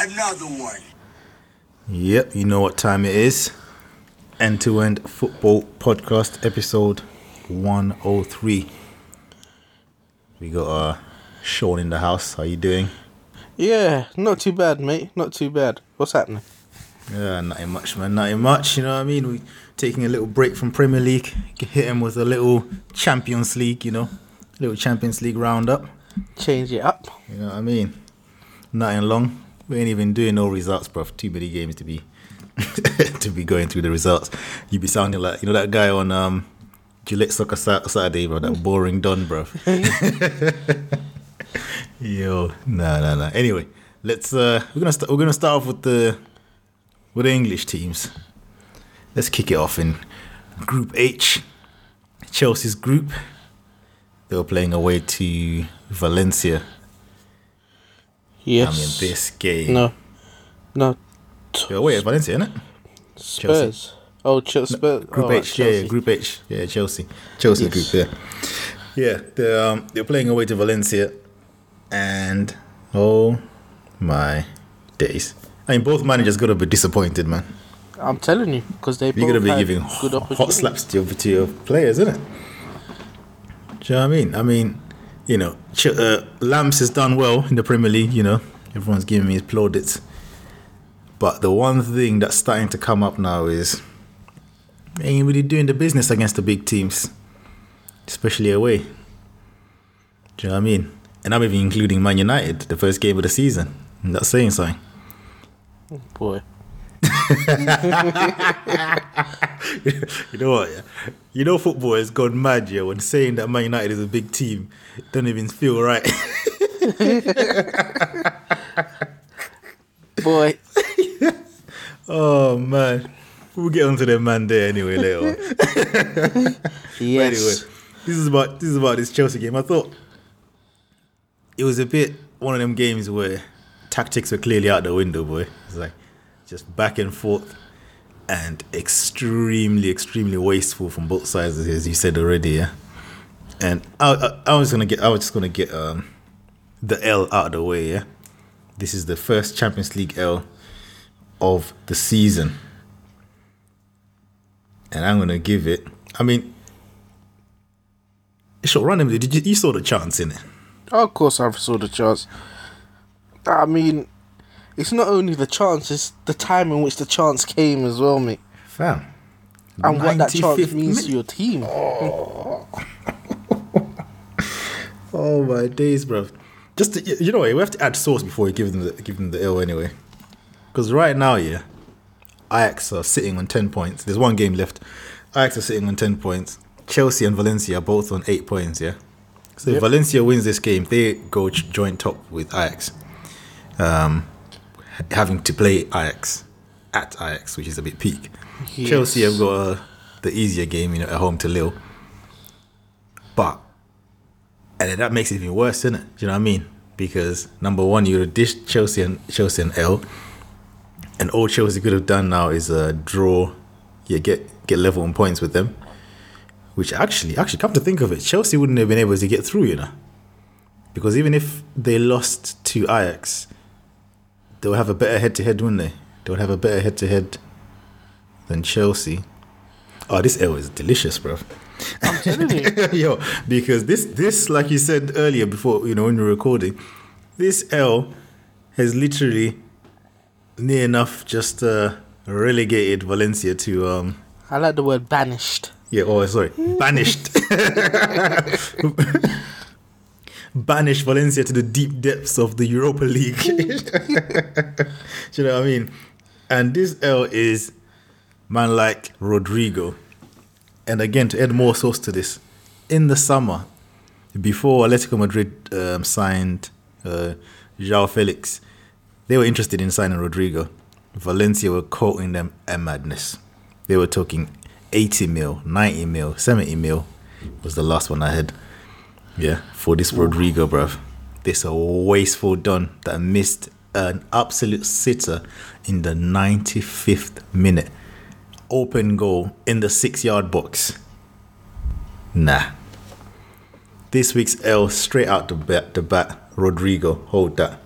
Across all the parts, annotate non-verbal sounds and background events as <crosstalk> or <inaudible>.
Another one. Yep, you know what time it is. End to end football podcast episode 103. We got uh Shawn in the house. How you doing? Yeah, not too bad, mate. Not too bad. What's happening? Yeah, nothing much, man. Nothing much. You know what I mean? We taking a little break from Premier League. Hit him with a little Champions League. You know, little Champions League roundup. Change it up. You know what I mean? Nothing long. We ain't even doing no results, bro. Too many games to be <laughs> to be going through the results. You'd be sounding like you know that guy on um Gillette Soccer Saturday, bro. That boring done, bro. <laughs> Yo, no, no, no. Anyway, let's uh we're gonna st- we're gonna start off with the with the English teams. Let's kick it off in Group H. Chelsea's group. They were playing away to Valencia. Yes. I mean, this game. No. No. You're away at Valencia, isn't it? Spurs. Oh, Ch- Spurs. Group oh, H, yeah, yeah, Chelsea. Group H, yeah, Chelsea, Chelsea Yes. group, yeah, yeah. They're um, they're playing away to Valencia, and oh my days! I mean, both managers got to be disappointed, man. I'm telling you, because they You're gonna be giving good hot, slaps to your, to your players, isn't it? Do you know what I mean? I mean, you know, uh, Lamps has done well in the Premier League. You know, everyone's giving me his plaudits. But the one thing that's starting to come up now is ain't really doing the business against the big teams, especially away. Do you know what I mean? And I'm even including Man United, the first game of the season. And that's saying something. Boy. <laughs> You know what? Yeah? You know football has gone mad, yeah. When saying that Man United is a big team, don't even feel right. <laughs> Boy. <laughs> oh man, we'll get onto them man there anyway later. Yes. anyway, this is about this is about this Chelsea game. I thought it was a bit one of them games where tactics were clearly out the window, boy. It's like just back and forth and extremely, extremely wasteful from both sides, as you said already. Yeah, and I, I, I was gonna get, I was just gonna get um the L out of the way. Yeah, this is the first Champions League L of the season, and I'm gonna give it. I mean, Sure, randomly, did you, you saw the chance in it? Of course, I saw the chance. I mean, it's not only the chance; it's the time in which the chance came as well, mate. Fam. And what that chance 95th means to your team. <laughs> Oh my days, bro. Just to, you know, we have to add sauce before we give them the give them the L anyway. Because right now, yeah, Ajax are sitting on ten points. There's one game left. Ajax are sitting on ten points. Chelsea and Valencia are both on eight points. Yeah. So if Valencia wins this game, they go joint top with Ajax. Um, having to play Ajax at Ajax, which is a bit peak. Chelsea have got uh, the easier game, you know, at home to Lille. But and that makes it even worse, isn't it? Do you know what I mean? Because number one, you would dish Chelsea and Chelsea and L, and all Chelsea could have done now is uh, draw, yeah, get get level on points with them. Which actually, actually, come to think of it, Chelsea wouldn't have been able to get through, you know, because even if they lost to Ajax, they would have a better head-to-head, wouldn't they? They would have a better head-to-head than Chelsea. Oh, this L is delicious, bro. I'm telling you. <laughs> Yo, because this this like you said earlier before, you know, when we were recording, this L has literally near enough just uh, relegated Valencia to um I like the word banished. yeah, oh sorry, banished. <laughs> <laughs> Banished Valencia to the deep depths of the Europa League. <laughs> <laughs> Do you know what I mean? And this L is man like Rodrigo. And again, to add more sauce to this, in the summer, before Atletico Madrid um, signed uh, João Felix, they were interested in signing Rodrigo. Valencia were quoting them a madness. They were talking 80 mil, 90 mil, 70 mil was the last one I had. Yeah, for this Rodrigo, bruv. This a wasteful done that missed an absolute sitter in the 95th minute. Open goal in the six yard box. Nah. This week's L straight out the bat, the bat. Rodrigo, hold that.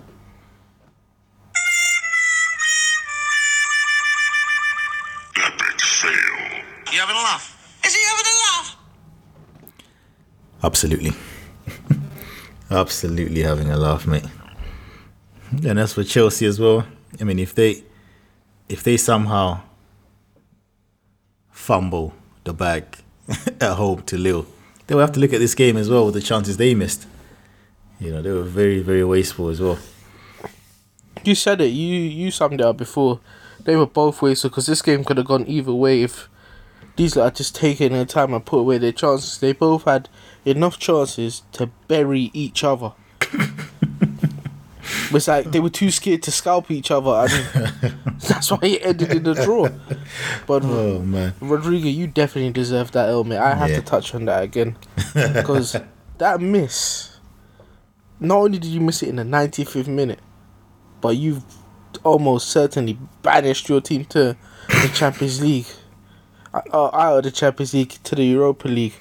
Absolutely. Absolutely having a laugh, mate. And as for Chelsea as well, I mean, if they if they somehow fumble the bag <laughs> at home to Lille, they will have to look at this game as well with the chances they missed. You know, they were very, very wasteful as well. You said it. You you summed it up before. They were both wasteful because this game could have gone either way if these lot had just taking their time and put away their chances. They both had enough chances to bury each other. <laughs> it's like they were too scared to scalp each other, and <laughs> that's why it ended in a draw. But Oh man. Rodrigo, you definitely deserve that helmet. I have Yeah. to touch on that again <laughs> because that miss. Not only did you miss it in the 95th minute, but you've almost certainly banished your team to the Champions League, uh, uh, out of the Champions League to the Europa League.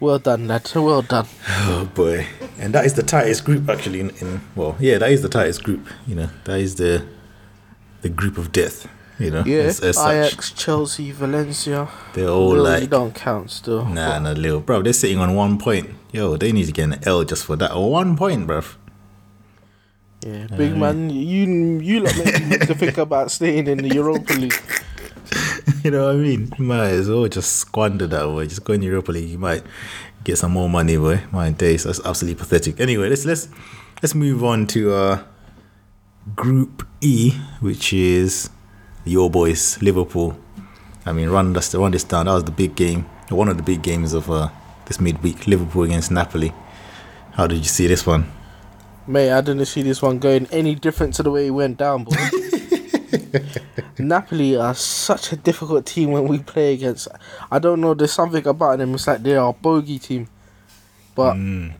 Well done, lad. Well done. <laughs> Oh boy. And that is the tightest group actually in, in well, yeah, that is the tightest group, you know. That is the the group of death, you know. Yeah, as, as. Ajax, Chelsea, Valencia. They're all Lille, like don't count still. Nah, nah, little bro. They're sitting on one point. Yo, they need to get an L just for that. Or one point, bro. Yeah, big man, you you lot make me <laughs> to think about staying in the Europa League. You know what I mean? You might as well just squander that way. Just go in Europa League. You might get some more money, boy. My days. That's absolutely pathetic. Anyway, let's let's let's move on to uh Group E, which is your boys, Liverpool. I mean, run this run this down. That was the big game. One of the big games of uh this midweek. Liverpool against Napoli. How did you see this one? Mate, I didn't see this one going any different to the way it went down, boy. <laughs> Napoli are such a difficult team when we play against. I don't know, there's something about them. It's like they are a bogey team. But Mm.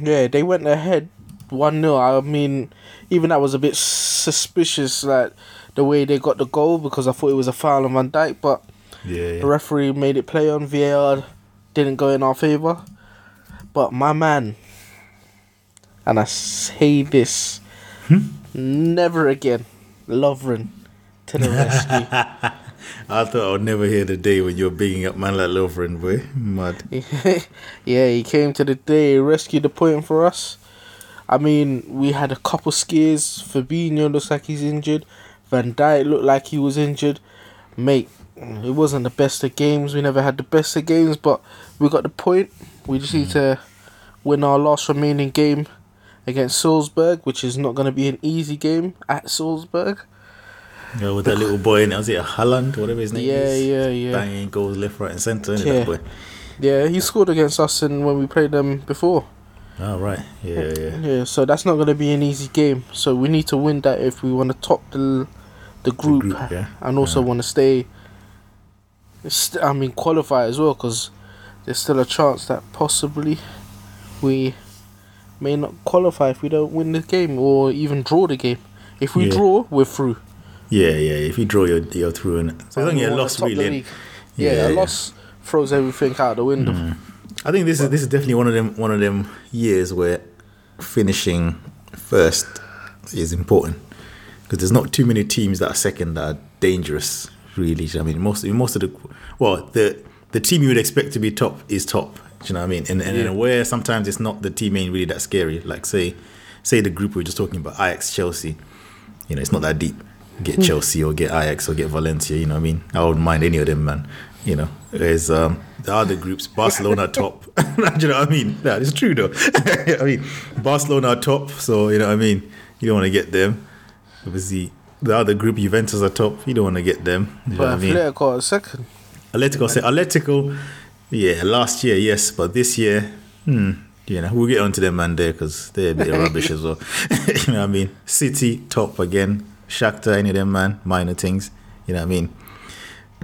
yeah, they went ahead 1 0. I mean, even that was a bit suspicious, like the way they got the goal because I thought it was a foul on Van Dijk, but Yeah, the referee made it play on VAR, didn't go in our favour. But my man, and I say this, never again, Lovren to the rescue. <laughs> I thought I would never hear the day when you're bigging up man like Lovren, boy. Mad. <laughs> yeah, he came to the day, rescued the point for us. I mean, we had a couple scares. Fabinho looks like he's injured. Van Dijk looked like he was injured. Mate, it wasn't the best of games. We never had the best of games, but we got the point. We just need mm. to win our last remaining game against Salzburg, which is not going to be an easy game at Salzburg. Yeah, with that little boy in it, was it Haaland, whatever his name Yeah, is? yeah, yeah. Yeah. Banging goals left, right, and centre, Yeah. that boy? Yeah, he scored against us in, when we played them before. Oh, right. Yeah, yeah. Yeah, so that's not going to be an easy game. So we need to win that if we want to top the the group, group, yeah. and also Yeah. want to stay. St- I mean, qualify as well because there's still a chance that possibly we may not qualify if we don't win the game or even draw the game. If we Yeah. draw, we're through. Yeah, yeah. If you draw, you're, you're through. And so And only a loss, really. Yeah, Yeah, a loss throws everything out the window. Mm. I think this is this is definitely one of them one of them years where finishing first is important because there's not too many teams that are second that are dangerous. Really, I mean, most most of the well, the the team you would expect to be top is top. Do you know what I mean? And and, Yeah. and where sometimes it's not the team ain't really that scary. Like say say the group we were just talking about, Ajax, Chelsea. You know, it's not that deep. Get Chelsea or get Ajax or get Valencia. You know what I mean? I wouldn't mind any of them, man. You know, there's um, the other groups. Barcelona <laughs> top. <laughs> Do you know what I mean? Yeah, it's true though. <laughs> I mean, Barcelona top, so you know what I mean. You don't want to get them. Obviously, the other group, Juventus are top. You don't want to get them. You know But what I mean? Atletico second. Atletico, say Atletico, yeah, last year, yes, but this year, hmm, you know, we'll get onto them man there because they're a bit of rubbish as well. <laughs> you know what I mean? City top again, Shakhtar, any of them man, minor things. You know what I mean?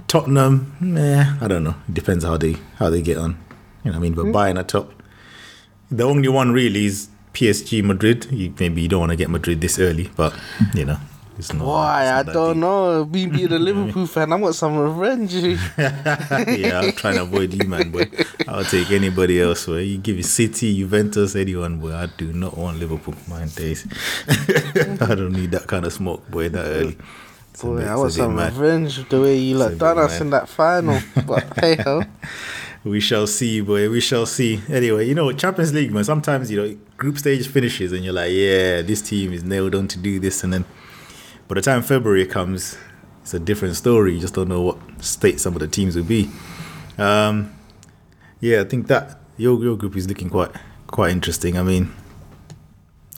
Tottenham, nah, I don't know. It depends how they how they get on. You know what I mean? But Bayern are top. The only one really is PSG Madrid. You, maybe you don't want to get Madrid this early, but you know, it's not. Why? it's I not that don't deep. know. Me being a Liverpool <laughs> fan, I want some revenge. <laughs> yeah, I'm trying to avoid you, man, boy. I'll take anybody else, boy. You give me City, Juventus, anyone, boy. I do not want Liverpool, my days. <laughs> I don't need that kind of smoke, boy, that early. Boy, bit- I want some mad. revenge the way you like done us mad. in that final. But hey ho. we shall see, boy. We shall see. Anyway, you know, Champions League, man. Sometimes you know, group stage finishes, and you're like, yeah, this team is nailed on to do this, and then by the time February comes, it's a different story. You just don't know what state some of the teams will be. Um, yeah, I think that your your group is looking quite quite interesting. I mean,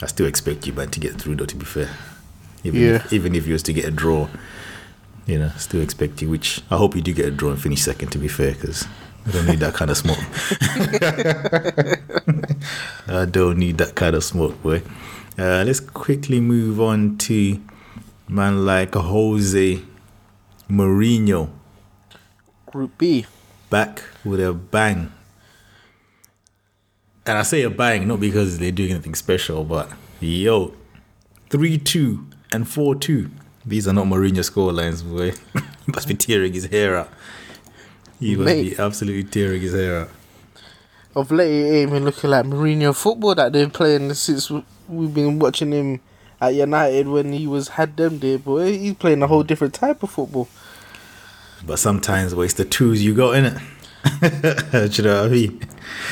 I still expect you, man, to get through. Though, to be fair, even Yeah. if, even if you was to get a draw, you know, still expect you. Which I hope you do get a draw and finish second. To be fair, because I don't need that kind of smoke. <laughs> <laughs> I don't need that kind of smoke, boy. Uh, let's quickly move on to man like Jose Mourinho Group B. back with a bang. And I say a bang not because they're doing anything special, but yo, 3 2 and 4 2. These are not Mourinho scorelines, boy. he <laughs> must be tearing his hair out. He must Mate. be absolutely tearing his hair out. Of late, it ain't been looking like Mourinho football that they're playing since we've been watching him at United when he was had them there, boy. He's playing a whole different type of football. But sometimes, boy, it's the twos you got in it. <laughs> Do you know what I mean?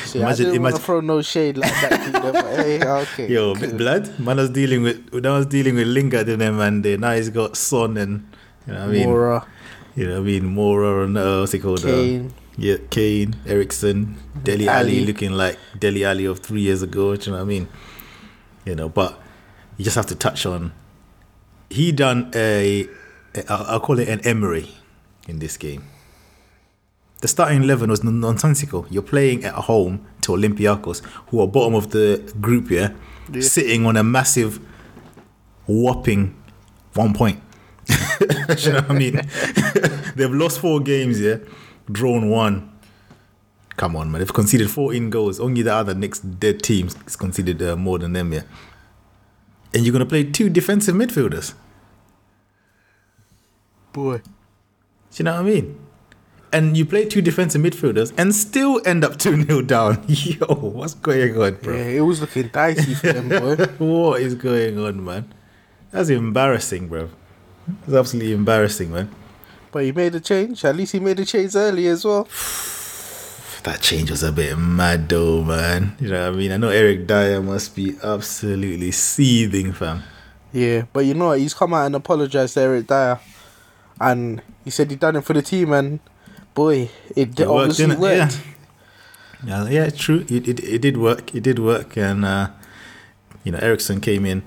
See, Imagine- I didn't imagine- throw no shade like that to them, but hey, <laughs> okay. Yo, cool. blood. Man was dealing with when I was dealing with Lingard and them, and uh, now he's got Son and you know what I mean. Moura, You know what I mean. Moura and uh, what's he called? Uh, Kane. yeah, Kane, Eriksen, Dele Alli. Alli. looking like Dele Alli of three years ago. Do you know what I mean? You know, but you just have to touch on. He done a, a I'll call it an Emery in this game. The starting eleven was non- nonsensical. You're playing at home to Olympiacos, who are bottom of the group, here, Yeah. sitting on a massive, whopping one point. <laughs> You know what I mean? <laughs> They've lost four games, yeah, drawn one. Come on, man. They've conceded 14 goals. Only the other next dead teams is conceded uh, more than them, yeah. And you're going to play two defensive midfielders. Boy. Do you know what I mean? And you play two defensive midfielders and still end up <laughs> 2 0 down. <laughs> Yo, what's going on, bro? Yeah, it was looking dicey for them, boy. <laughs> what is going on, man? That's embarrassing, bro. That's absolutely embarrassing, man. But he made a change. At least he made a change early as well. <sighs> <sighs> <sighs> That change was a bit mad, though, man. You know what I mean? I know Eric Dier must be absolutely seething, fam. Yeah, but you know what? He's come out and apologized to Eric Dier. And he said he done it for the team, and boy, it, It worked, obviously it? worked. Yeah. yeah, yeah, true. It, it it did work. It did work, and uh, you know Eriksen came in.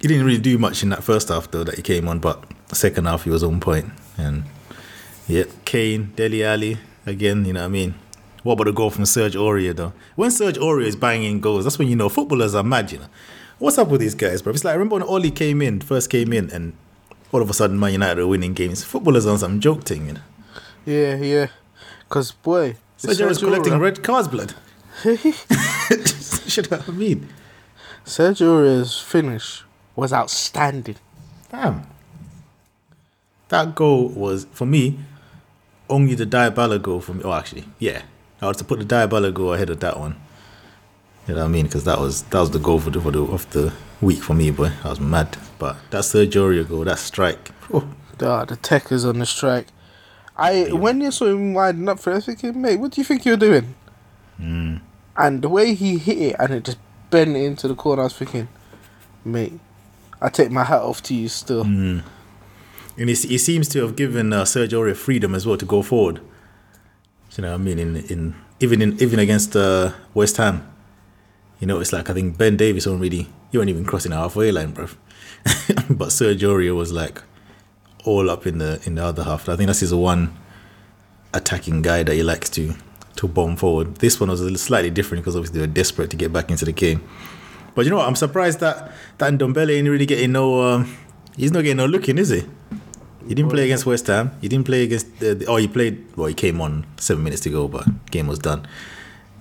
He didn't really do much in that first half though that he came on, but second half he was on point. And yeah, Kane, Dele Alli again. You know what I mean? What about the goal from Serge Aurier though? When Serge Aurier is banging goals, that's when you know footballers are mad. You know what's up with these guys, bro? It's like I remember when Ole came in, first came in, and all of a sudden Man United are winning games. Footballers on some joke thing, you know. Yeah, yeah. Because, boy, Serge is collecting Aurier- red cards, blood. <laughs> <laughs> Should I mean? Serge Aurier's finish was outstanding. Damn. That goal was for me only the Dybala goal for me. Oh, actually, yeah, I was to put the Dybala goal ahead of that one. You know what I mean? Because that was that was the goal for the, for the of the week for me, boy. I was mad. But that Sergio goal, that strike. Oh, the tech is on the strike. I when you saw him winding up for it, I was thinking, mate, what do you think you're doing? Hmm. And the way he hit it and it just bent into the corner, I was thinking, mate, I take my hat off to you still. Hmm. and he, he seems to have given uh, Sergio freedom as well to go forward. You know what I mean? In in even in even against uh, West Ham, you know, it's like I think Ben Davies already he wasn't even crossing the halfway line, bro. <laughs> but Sergio Aurier was like all up in the in the other half. I think that's his one attacking guy that he likes to to bomb forward. This one was a little slightly different because obviously they were desperate to get back into the game. But you know what? I'm surprised that that Ndombele ain't really getting no. Um, he's not getting no looking, is he? He didn't play against West Ham. He didn't play against. Oh, he played. Well, he came on seven minutes to go, but game was done.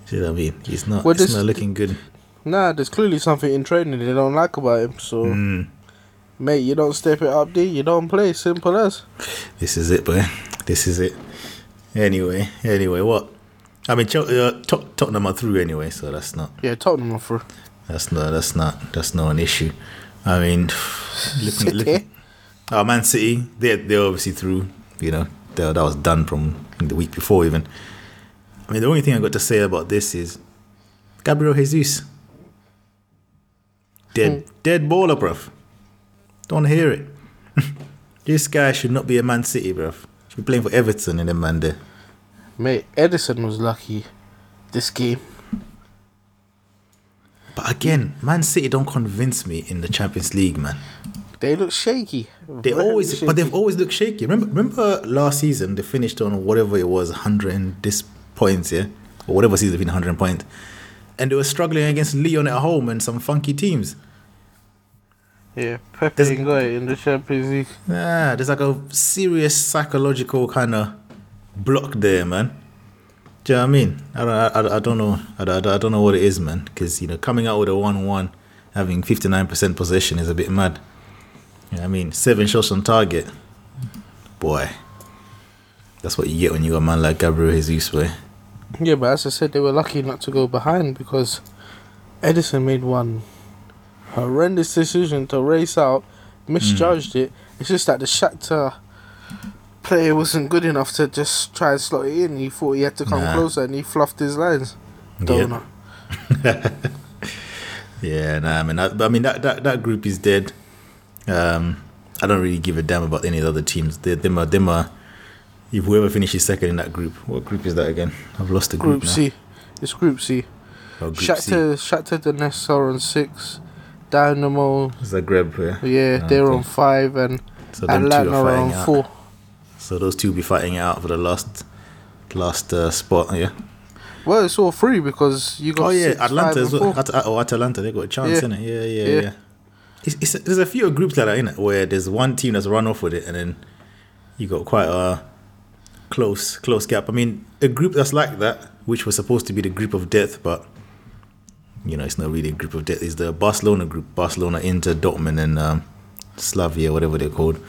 See what I mean? He's not. Well, he's not looking good. Nah, there's clearly something in training they don't like about him. So, Hmm. mate, you don't step it up, D. You don't play. Simple as. This is it, boy. This is it. Anyway, anyway, what? I mean, uh, Tot- Tottenham are through anyway, so that's not. Yeah, Tottenham are through. That's not. That's not. That's not an issue. I mean, <sighs> looking, <laughs> looking, Oh, Man City, they they're obviously through. You know, that that was done from the week before even. I mean, the only thing I got to say about this is Gabriel Jesus. Dead, hmm. dead baller, bruv. Don't hear it. <laughs> this guy should not be a Man City, bruv. Should be playing for Everton in the man there. Mate, Ederson was lucky this game. But again, Man City don't convince me in the Champions League, man. They look shaky. They Very always, shaky. but they've always looked shaky. Remember, remember last season they finished on whatever it was, hundred and this points, yeah, or whatever season they finished hundred points, and they were struggling against Lyon at home and some funky teams. Yeah, Pepe There's- got it in the Champions League. Ah, there's like a serious psychological kind of block there, man. Do you know what I mean? I don't, I, I don't know. I, don't- I don't know what it is, man. Because you know, coming out with a one-one, having fifty-nine percent possession is a bit mad. You know what I mean, seven shots on target. Boy, that's what you get when you got a man like Gabriel Jesus, way. Yeah, but as I said, they were lucky not to go behind because Ederson made one horrendous decision to race out, misjudged it. It's just that the Shakhtar player wasn't good enough to just try and slot it in. He thought he had to come Nah. closer and he fluffed his lines. Donut. <laughs> Yeah, nah, I mean, I, but I mean that, that that group is dead. Um, I don't really give a damn about any of the other teams. They, them are, them are. If whoever finishes second in that group, what group is that again? I've lost the group, Group now. C. It's Group C. Oh, group C. Shakhtar, Shakhtar Donetsk are on six. Dynamo, Zagreb, yeah. yeah, Ah, they're okay. on five, and So two Atlanta are are fighting on out. four. So those two will be fighting it out for the last, last uh, spot. Yeah. Well, it's all three because you got. Oh yeah, six, Atlanta as well. At, oh, Atalanta, they got a chance Yeah. in it. Yeah, yeah, Yeah. yeah. It's, it's, there's a few groups like that in it where there's one team that's run off with it, and then you got quite a close, close gap. I mean, a group that's like that, which was supposed to be the group of death, but you know, it's not really a group of death. It's the Barcelona group: Barcelona, Inter, Dortmund, and um, Slavia, whatever they're called.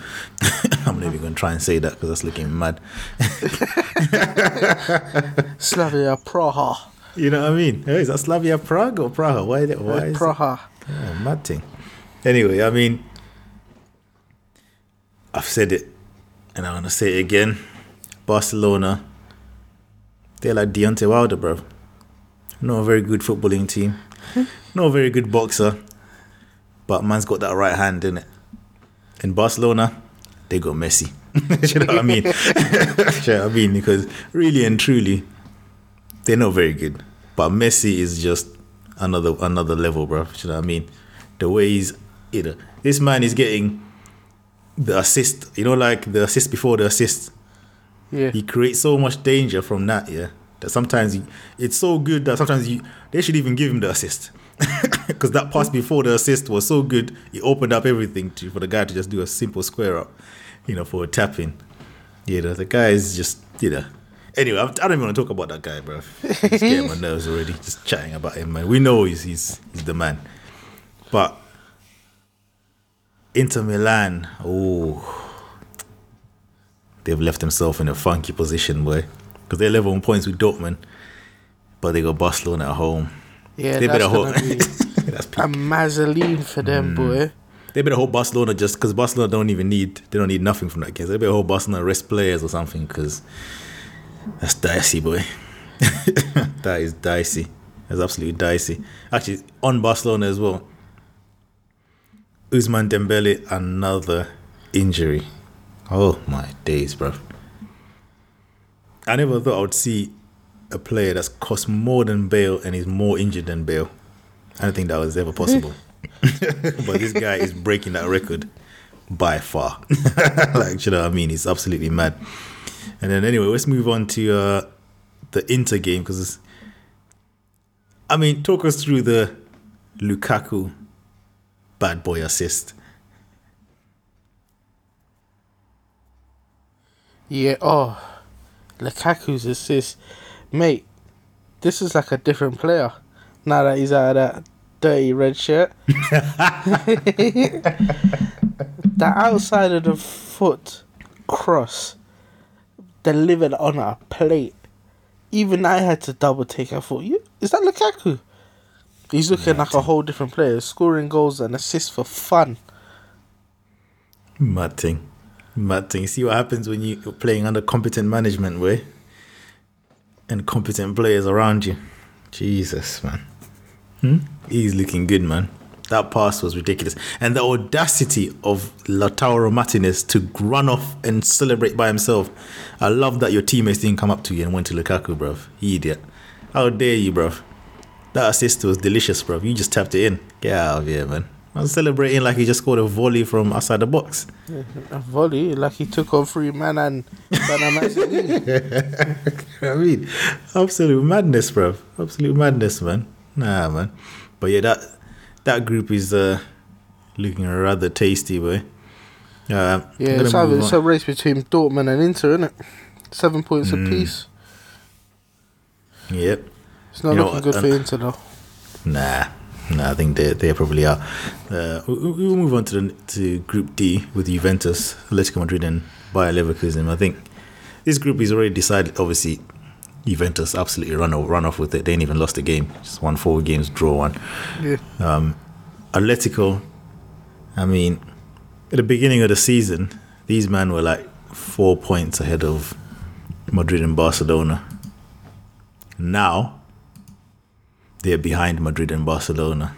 <laughs> I'm not even gonna try and say that because that's looking mad. <laughs> Slavia Praha. You know what I mean? Hey, is that Slavia Prague or Praha? Why? Why Uh, is Praha. Oh, mad thing. Anyway, I mean, I've said it, and I'm gonna say it again. Barcelona, they're like Deontay Wilder, bro. Not a very good footballing team, hmm. not a very good boxer, but man's got that right hand in it. In Barcelona, they got Messi. <laughs> you know what I mean? <laughs> you know what I mean? Because really and truly, they're not very good. But Messi is just another another level, bro. You know what I mean? The way he's, know, this man is getting the assist. You know, like the assist before the assist. Yeah. He creates so much danger from that. Yeah, that sometimes you, it's so good that sometimes you they should even give him the assist <laughs> because that pass before the assist was so good. It opened up everything to for the guy to just do a simple square up, you know, for a tap in. You know, the guy is just you know. Anyway, I don't even want to talk about that guy, bro. He's getting my <laughs> nerves already. Just chatting about him, man. We know he's he's he's the man, but Inter Milan, oh, they've left themselves in a funky position, boy, because they're level on points with Dortmund, but they got Barcelona at home. Yeah, they that's better hope. be <laughs> That's peak. a mazzoline for Mm. them, boy. They better hope Barcelona just because Barcelona don't even need they don't need nothing from that game. So they better hope Barcelona rest players or something because that's dicey, boy. <laughs> that is dicey. That's absolutely dicey. Actually, on Barcelona as well. Ousmane Dembele another injury. Oh my days, bro. I never thought I would see a player that's cost more than Bale and is more injured than Bale. I don't think that was ever possible. <laughs> but this guy is breaking that record by far. <laughs> like, you know what I mean? He's absolutely mad. And then, anyway, let's move on to uh, the Inter game because, I mean, talk us through the Lukaku bad boy assist. Yeah. Oh, Lukaku's assist, mate. This is like a different player now that he's out of that dirty red shirt. <laughs> <laughs> the outside of the foot cross delivered on a plate. Even I had to double take. I thought, you is that Lukaku? He's looking like a whole different player, scoring goals and assists for fun. Mad thing. Mad thing. See what happens when you're playing under competent management, way. and competent players around you. Jesus, man. Hmm? He's looking good, man. That pass was ridiculous. And the audacity of Lautaro Martinez to run off and celebrate by himself. I love that your teammates didn't come up to you and went to Lukaku, bruv. You idiot. How dare you, bruv? That assist was delicious, bruv. You just tapped it in. Get out of here, man. I was celebrating like he just scored a volley from outside the box. A volley, like he took on three man and done a massive <laughs> I mean, absolute madness, bro. Absolute madness, man. Nah, man. But yeah, that that group is uh looking rather tasty, boy. Uh, Yeah, it's, either, it's a race between Dortmund and Inter, isn't it? Seven points Mm. apiece. Yep. It's not You looking what, good for um, Inter though. Nah, nah. I think they they probably are. Uh, we- we- we'll move on to the to Group D with Juventus, Atletico Madrid, and Bayer Leverkusen. I think this group is already decided. Obviously, Juventus absolutely run off, run off with it. They ain't even lost a game. Just won four games, draw one. Yeah. Um, Atletico, I mean, at the beginning of the season, these men were like four points ahead of Madrid and Barcelona. Now, they're behind Madrid and Barcelona.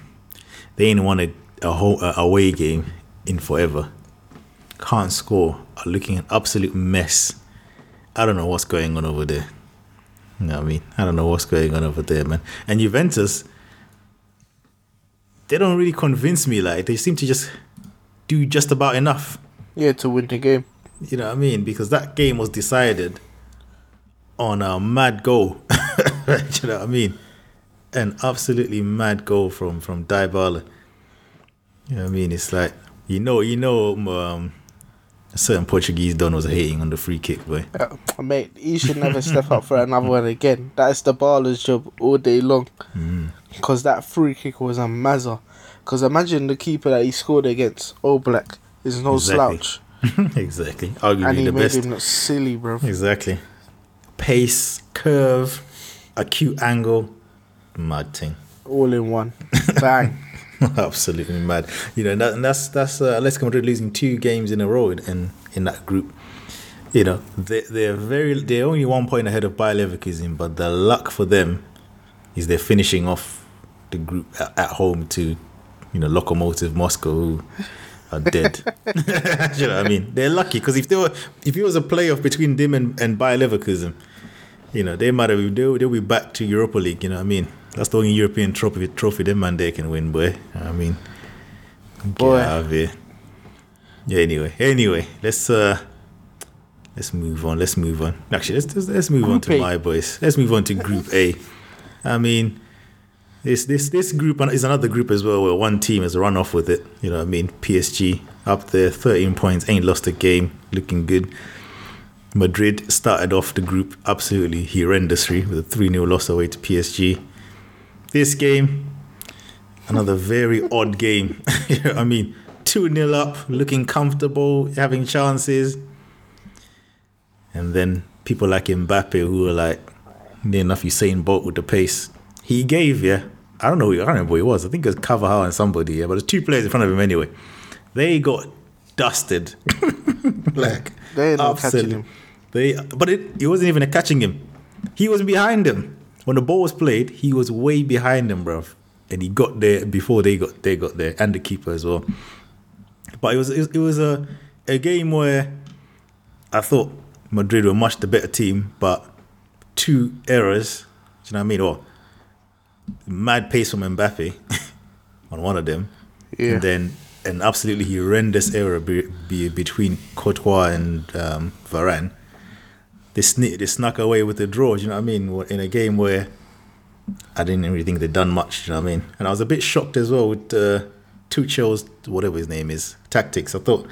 They ain't won a, a whole a away game in forever. Can't score. Are looking an absolute mess. I don't know what's going on over there. You know what I mean? I don't know what's going on over there, man. And Juventus, they don't really convince me. Like they seem to just do just about enough. Yeah, to win the game. You know what I mean? Because that game was decided on a mad goal. <laughs> you know what I mean? An absolutely mad goal from from Dybala. You know what I mean? It's like you know, you know, um, a certain Portuguese don was hating on the free kick, boy. Uh, mate, he should never step up for another one again. That's the baller's job all day long. Mm. Because that free kick was a mazza. Because imagine the keeper that he scored against, Oblak, is no Exactly. slouch. <laughs> exactly. And Arguably he the made best. him look silly, bro. Exactly. Pace, curve, acute angle, mad thing. All in one. <laughs> Bang. Absolutely mad. You know, and, that, and that's that's uh, Atletico Madrid losing two games in a row in in that group. You know, they they're very they're only one point ahead of Bayer Leverkusen, but the luck for them is they're finishing off the group at, at home to you know Lokomotiv Moscow who are dead. <laughs> <laughs> you know what I mean? They're lucky because if they were if it was a playoff between them and, and Bayer Leverkusen, you know, they might have they'll, they'll be back to Europa League, you know what I mean? That's the only European trophy trophy them man they can win, boy. I mean get Boy. out of here. Yeah, anyway. Anyway, let's uh let's move on. Let's move on. Actually let's let's, let's move on to A. my boys. Let's move on to group A. I mean this this this group is another group as well where one team has run off with it. You know what I mean? PSG up there, 13 points, ain't lost a game, looking good. Madrid started off the group absolutely horrendously with a 3 0 loss away to PSG. This game, another very odd game. You <laughs> know I mean, 2 0 up, looking comfortable, having chances. And then people like Mbappe who were like, near enough Usain Bolt with the pace. He gave, yeah. I don't know, I don't remember who he was. I think it was Carvajal and somebody, yeah. But there's two players in front of him anyway. They got dusted. <laughs> like, They catching him. They, but it, it wasn't even a catching him. He was behind him. When the ball was played, he was way behind them, bruv. And he got there before they got they got there, and the keeper as well. But it was it was a a game where I thought Madrid were much the better team, but two errors. Do you know what I mean? Or mad pace from Mbappe <laughs> on one of them, Yeah. and then an absolutely horrendous error be, be between Courtois and um, Varane. They sneak, they snuck away with the draw. Do you know what I mean? In a game where I didn't really think they'd done much. Do you know what I mean? And I was a bit shocked as well with uh, Tuchel's whatever his name is tactics. I thought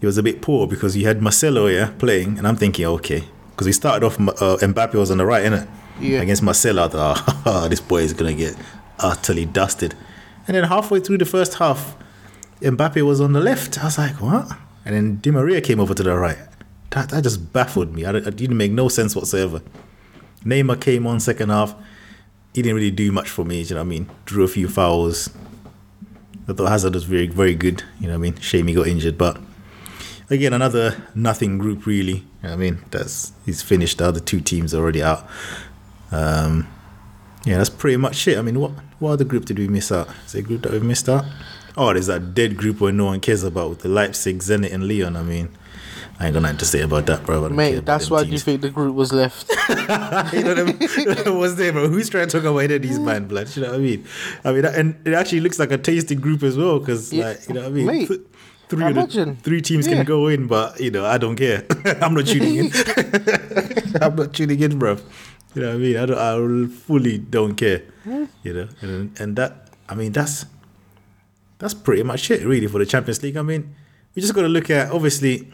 he was a bit poor because he had Marcelo yeah playing, and I'm thinking okay because we started off uh, Mbappe was on the right, innit? Yeah. Against Marcelo, I thought oh, <laughs> this boy is gonna get utterly dusted. And then halfway through the first half, Mbappe was on the left. I was like, what? And then Di Maria came over to the right. That, that just baffled me. It didn't make no sense whatsoever. Neymar came on second half. He didn't really do much for me. You know what I mean? Drew a few fouls. I thought Hazard was very, very good. You know what I mean? Shame he got injured, but again, another nothing group, really. You know I mean, that's he's finished. The other two teams are already out. Um, yeah, that's pretty much it. I mean, what what other group did we miss out? Is there a group that we missed out? Oh, there's that dead group where no one cares about with the Leipzig, Zenit, and Lyon. I mean, I ain't got nothing to say about that, bro. Mate, that's why you think the group was left. <laughs> you know what I mean? <laughs> What's there, bro? Who's trying to talk away any of these man blood? You know what I mean? I mean, and it actually looks like a tasty group as well, because Yeah. like you know what I mean. Mate, Th- three the- three teams Yeah. can go in, but you know I don't care. <laughs> I'm not tuning in. I'm not tuning in, bro. You know what I mean? I don't. I fully don't care. Hmm. You know, and, and that I mean that's that's pretty much it really for the Champions League. I mean, we just got to look at obviously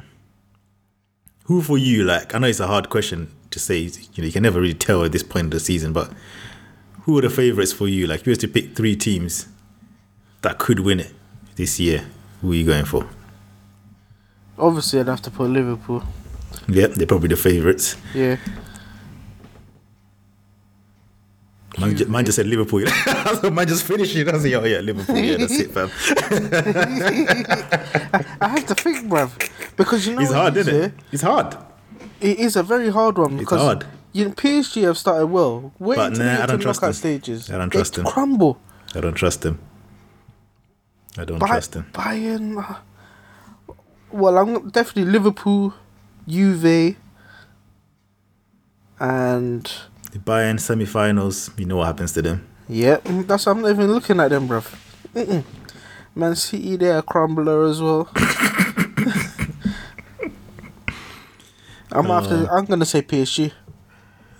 who for you like. I know it's a hard question to say. You know, you can never really tell at this point of the season, but who are the favorites for you? Like, if you was to pick three teams that could win it this year, who are you going for? Obviously, I'd have to put Liverpool. Yep, they're probably the favorites. Yeah. Mine, ju- mine just said Liverpool. <laughs> mine just finished it. I was like, oh yeah, Liverpool. Yeah, that's it, fam. <laughs> <laughs> I have to think, bruv. Because you know It's hard, isn't it? It's hard. It is a very hard one because it's hard. You know, PSG have started well. Wait But until nah, I don't trust knockout them. stages. I don't they trust them. Crumble. I don't trust them. I don't trust them. Bayern. uh, Well, I'm definitely Liverpool, Juve, and The Bayern semi-finals, you know what happens to them. yeah, that's I'm not even looking at them, bruv. Mm-mm. Man City, they're a crumbler as well. <coughs> I'm after. I'm gonna say PSG.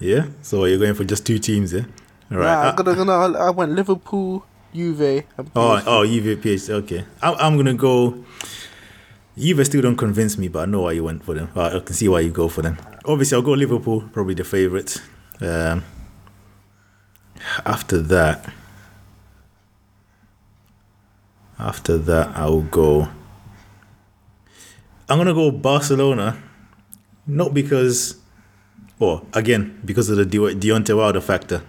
Yeah. So you're going for just two teams, yeah? All right. Nah, I'm gonna, gonna. I went Liverpool, Juve, and Oh, PSG. oh, Juve, PSG. Okay, I'm, I'm gonna go. Juve still don't convince me, but I know why you went for them. Uh, I can see why you go for them. Obviously, I'll go Liverpool, probably the favourites. Um, after that, after that, I'll go. I'm gonna go Barcelona, not because, well, again because of the De- Deontay Wilder factor.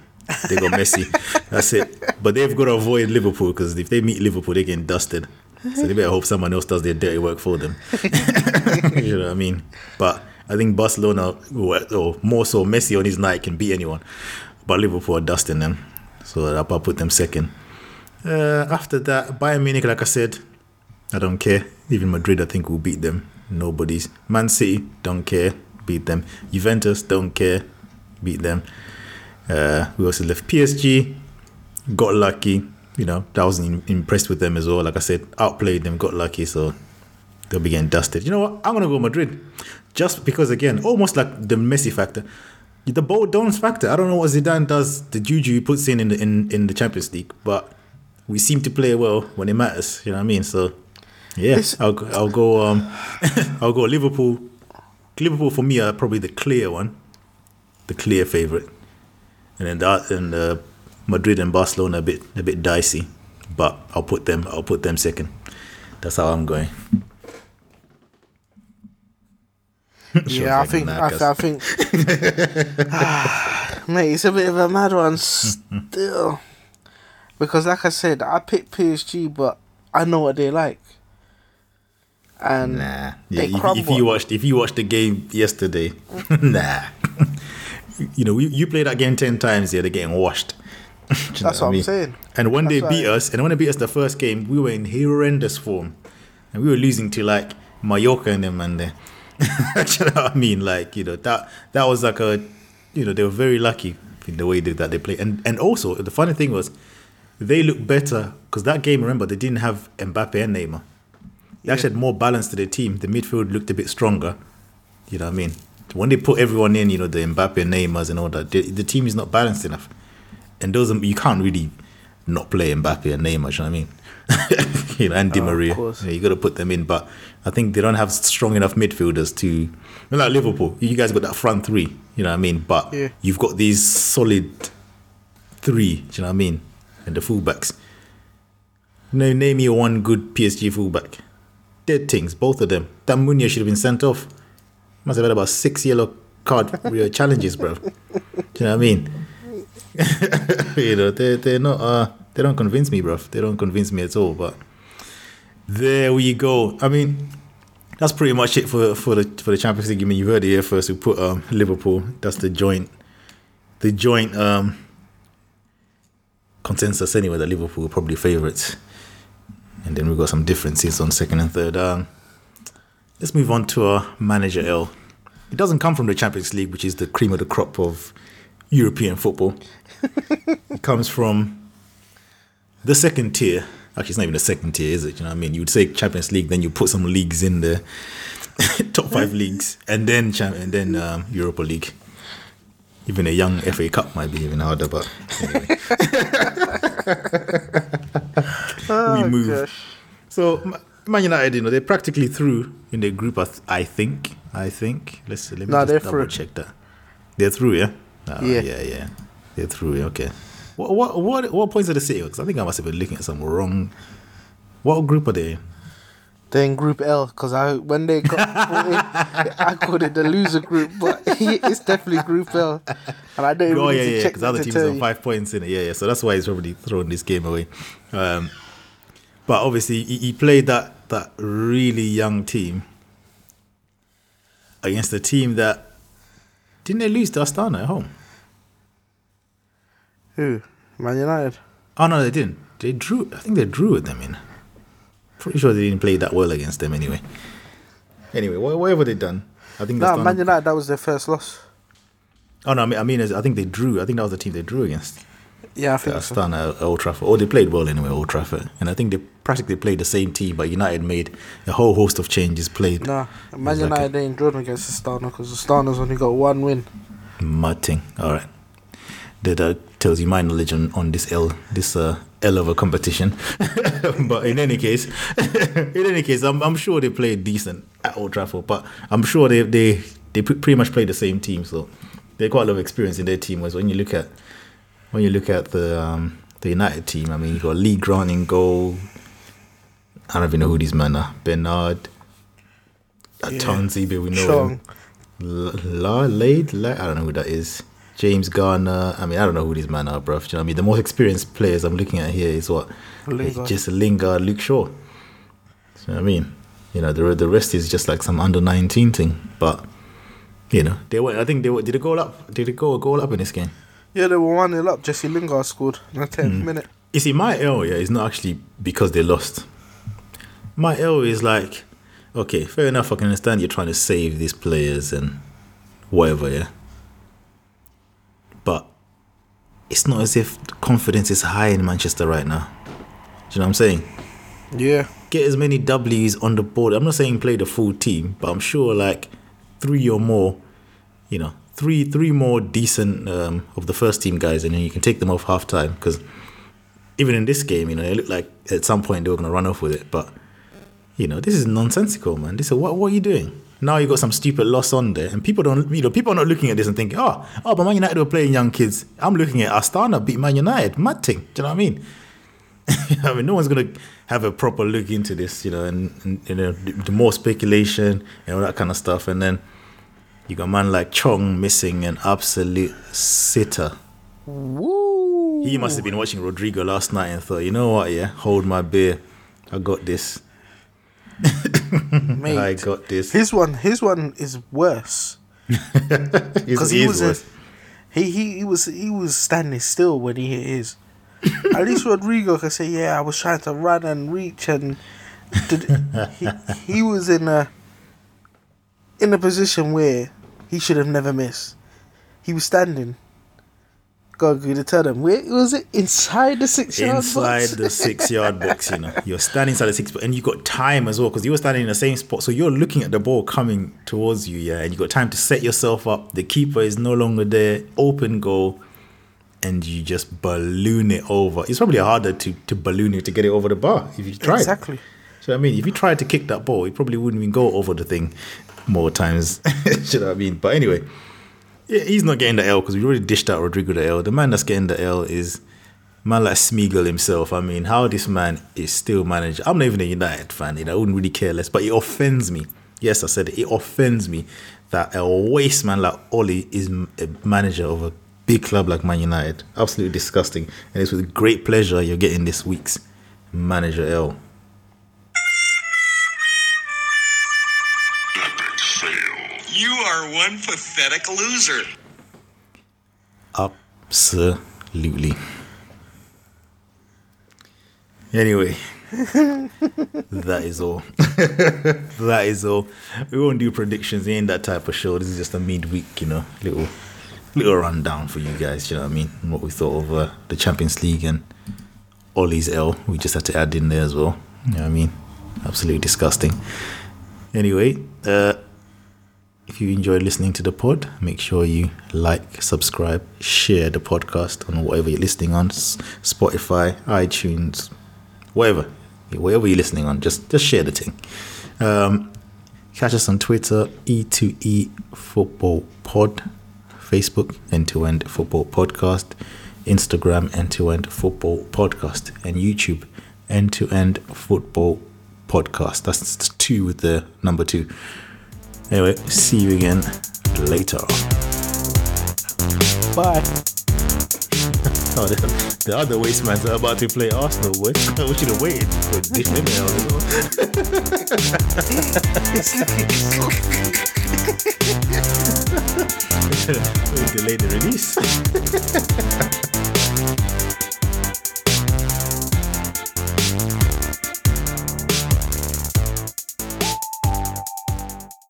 They got Messi. <laughs> That's it. But they've got to avoid Liverpool because if they meet Liverpool, they're getting dusted. So they better hope someone else does their dirty work for them. <laughs> you know what I mean? But I think Barcelona, or more so Messi on his night, can beat anyone. But Liverpool are dusting them. So I'll I'll put them second. Uh, after that, Bayern Munich, like I said, I don't care. Even Madrid, I think, will beat them. Nobody's. Man City, don't care. Beat them. Juventus, don't care. Beat them. Uh, we also left PSG. Got lucky. You know, I wasn't impressed with them as well. Like I said, outplayed them, got lucky. So they'll be getting dusted. You know what? I'm to go Madrid. Just because, again, almost like the Messi factor. The Bo Dons factor. I don't know what Zidane does, the juju he puts in in the, in, in the Champions League, but we seem to play well when it matters. You know what I mean? So, It's- I'll go, I'll go. Um, I'll go Liverpool. Liverpool for me are probably the clear one, the clear favorite, and then that and uh, Madrid and Barcelona a bit a bit dicey, but I'll put them. I'll put them second. That's how I'm going. <laughs> Yeah, I think, I, cuz- I think, <laughs> mate, it's a bit of a mad one still, because like I said, I picked PSG, but I know what they like, and Nah. Yeah, they if, if you watched if you watched the game yesterday, <laughs> nah. you know, we, you play that game ten times, yeah, they're getting washed. <laughs> You That's what I I'm saying. And when they beat why- us, and when they beat us the first game, we were in horrendous form, and we were losing to like Mallorca and them and there. <laughs> You know what I mean? Like you know that that was like a, you know, they were very lucky in the way that that they played, and and also the funny thing was, they looked better because that game. Remember, they didn't have Mbappe and Neymar. They actually had more balance to the team. The midfield looked a bit stronger. You know what I mean? When they put everyone in, you know, the Mbappe and Neymars and all that, the, the team is not balanced enough. And those, you can't really not play Mbappe and Neymar, you know what I mean? <laughs> you know, and Di Oh, Maria. Yeah, you got to put them in. But I think they don't have strong enough midfielders to, well, like Liverpool, you guys got that front three, you know what I mean? But Yeah. you've got these solid three, do you know what I mean? And the fullbacks. No, name me one good PSG fullback. Dead things, both of them. That Meunier should have been sent off. Must have had about six yellow card <laughs> challenges, bro. Do you know what I mean? <laughs> you know, they they're not uh they don't convince me, bro. They don't convince me at all. But there we go. I mean, that's pretty much it for for the for the Champions League. I mean, you heard it here first. We put um, Liverpool. That's the joint, the joint um, consensus anyway. That Liverpool are probably favourites, and then we got some differences on second and third. Let's move on to our manager L. It doesn't come from the Champions League, which is the cream of the crop of European football. it comes from the second tier. Actually, it's not even the second tier, is it? You know what I mean? You would say Champions League, then you put some leagues in the <laughs> top five leagues, and then and then um, Europa League. Even a young FA Cup might be even harder, but anyway. <laughs> we move. gosh. So Ma- Man United, you know, they're practically through in the group. I, I think. I think. Let's let me No, just double through. check that. They're through, yeah. Ah, Yeah. yeah, yeah. They're through. yeah, Okay. What what what what points are the City? Because I think I must have been looking at some wrong. What group are they? in? They're in Group L because I when they got <laughs> in, I called it the loser group, but <laughs> it's definitely Group L, and I don't even Oh yeah, yeah. check Because other teams have five points in it. Yeah, yeah. So that's why he's probably thrown this game away. Um, but obviously, he, he played that that really young team against a team that didn't they lose to Astana at home? Who? Man United. Oh no, they didn't. They drew. I think they drew with them in. Pretty sure they didn't play that well against them anyway. Anyway, wha- whatever they done, I think. No, Man United. That was their first loss. Oh no, I mean, I mean, I think they drew. I think that was the team they drew against. Yeah, I think so. Astana at Old Trafford. Oh, they played well anyway, Old Trafford, and I think they practically played the same team. But United made a whole host of changes. Played Nah, like United ain't drawn against Astana because Astana's only got one win. mud thing. All right, that uh, tells you my knowledge on, on this L this uh, L of a competition. <laughs> but in any case, <laughs> in any case, I'm I'm sure they played decent at Old Trafford. But I'm sure they they they pretty much played the same team. So they quite a lot of experience in their team. Was when you look at when you look at the um, the United team. I mean, you got Lee Grant in goal. I don't even know who these men are. Bernard. Uh, Yeah. But we know Chong. him. La, La Lade, La, I don't know who that is. James Garner. I mean, I don't know who these men are, bro. Do you know what I mean? The most experienced players I'm looking at here is what? Lingard. Just Lingard, Luke Shaw. Do you know what I mean? You know, the the rest is just like some under 19 thing. But, you know, they were, I think they were, did it go up? Did it go a goal up in this game? Yeah, they were one 0 up. Jesse Lingard scored in the tenth Hmm. minute. You see, my L, yeah, is not actually because they lost. My L is like, okay, fair enough. I can understand you're trying to save these players and whatever, yeah. But it's not as if confidence is high in Manchester right now. Do you know what I'm saying? Yeah, Get as many W's on the board. I'm not saying play the full team, but I'm sure like three or more, you know, three three more decent um, of the first team guys, and then you can take them off half time because even in this game, you know, it looked like at some point they were going to run off with it. But, you know, this is nonsensical, man. This is what, what are you doing? Now you got some stupid loss on there, and people don't, you know, people are not looking at this and thinking, oh, oh, but Man United were playing young kids. I'm looking at Astana beat Man United. Mad thing. Do you know what I mean? <laughs> I mean, no one's going to have a proper look into this, you know, and, and you know, the, the more speculation and all that kind of stuff. And then you got a man like Chong missing an absolute sitter. woo. He must have been watching Rodrigo last night and thought, you know what, yeah, hold my beer. I got this. <laughs> Mate, I got this. his one, his one is worse <laughs> Because he was a, he, he he was he was standing still when he hit his. <laughs> At least Rodrigo can say, "Yeah, I was trying to run and reach, and did, he he was in a in a position where he should have never missed. He was standing. God, good to tell them. Where was it? Inside the six yard inside box. the six yard box, you know. <laughs> You're standing inside the six, and you got time as well because you were standing in the same spot. So you're looking at the ball coming towards you, yeah, and you got time to set yourself up. The keeper is no longer there, open goal, and you just balloon it over. It's probably harder to, to balloon it to get it over the bar if you try. Exactly. So I mean, if you tried to kick that ball, it probably wouldn't even go over the thing more times. <laughs> you know what I mean? But anyway, yeah, he's not getting the L because we already dished out Rodrigo the L. The man that's getting the L is man like Smeagol himself. I mean, how this man is still manager. I'm not even a United fan. and I wouldn't really care less. But it offends me. Yes, I said it. It offends me that a waste man like Ole is a manager of a big club like Man United. Absolutely disgusting. And it's with great pleasure you're getting this week's manager L. are one pathetic loser. Absolutely. Anyway, <laughs> that is all. <laughs> that is all. We won't do predictions. It ain't that type of show. This is just a midweek, you know, little little rundown for you guys. You know what I mean? What we thought of uh, the Champions League and Ole's L. We just had to add in there as well. You know what I mean? Absolutely disgusting. Anyway, uh, if you enjoy listening to the pod, make sure you like, subscribe, share the podcast on whatever you're listening on Spotify, iTunes, whatever, wherever you're listening on. Just just share the thing. Um, catch us on Twitter, E2E Football Pod, Facebook, End to End Football Podcast, Instagram, End to End Football Podcast, and YouTube, End to End Football Podcast. That's two with the number two. Anyway, see you again later. Bye. <laughs> Oh, the, the other wasteman's are about to play Arsenal, boy. We should have waited for this we delayed the release. <laughs>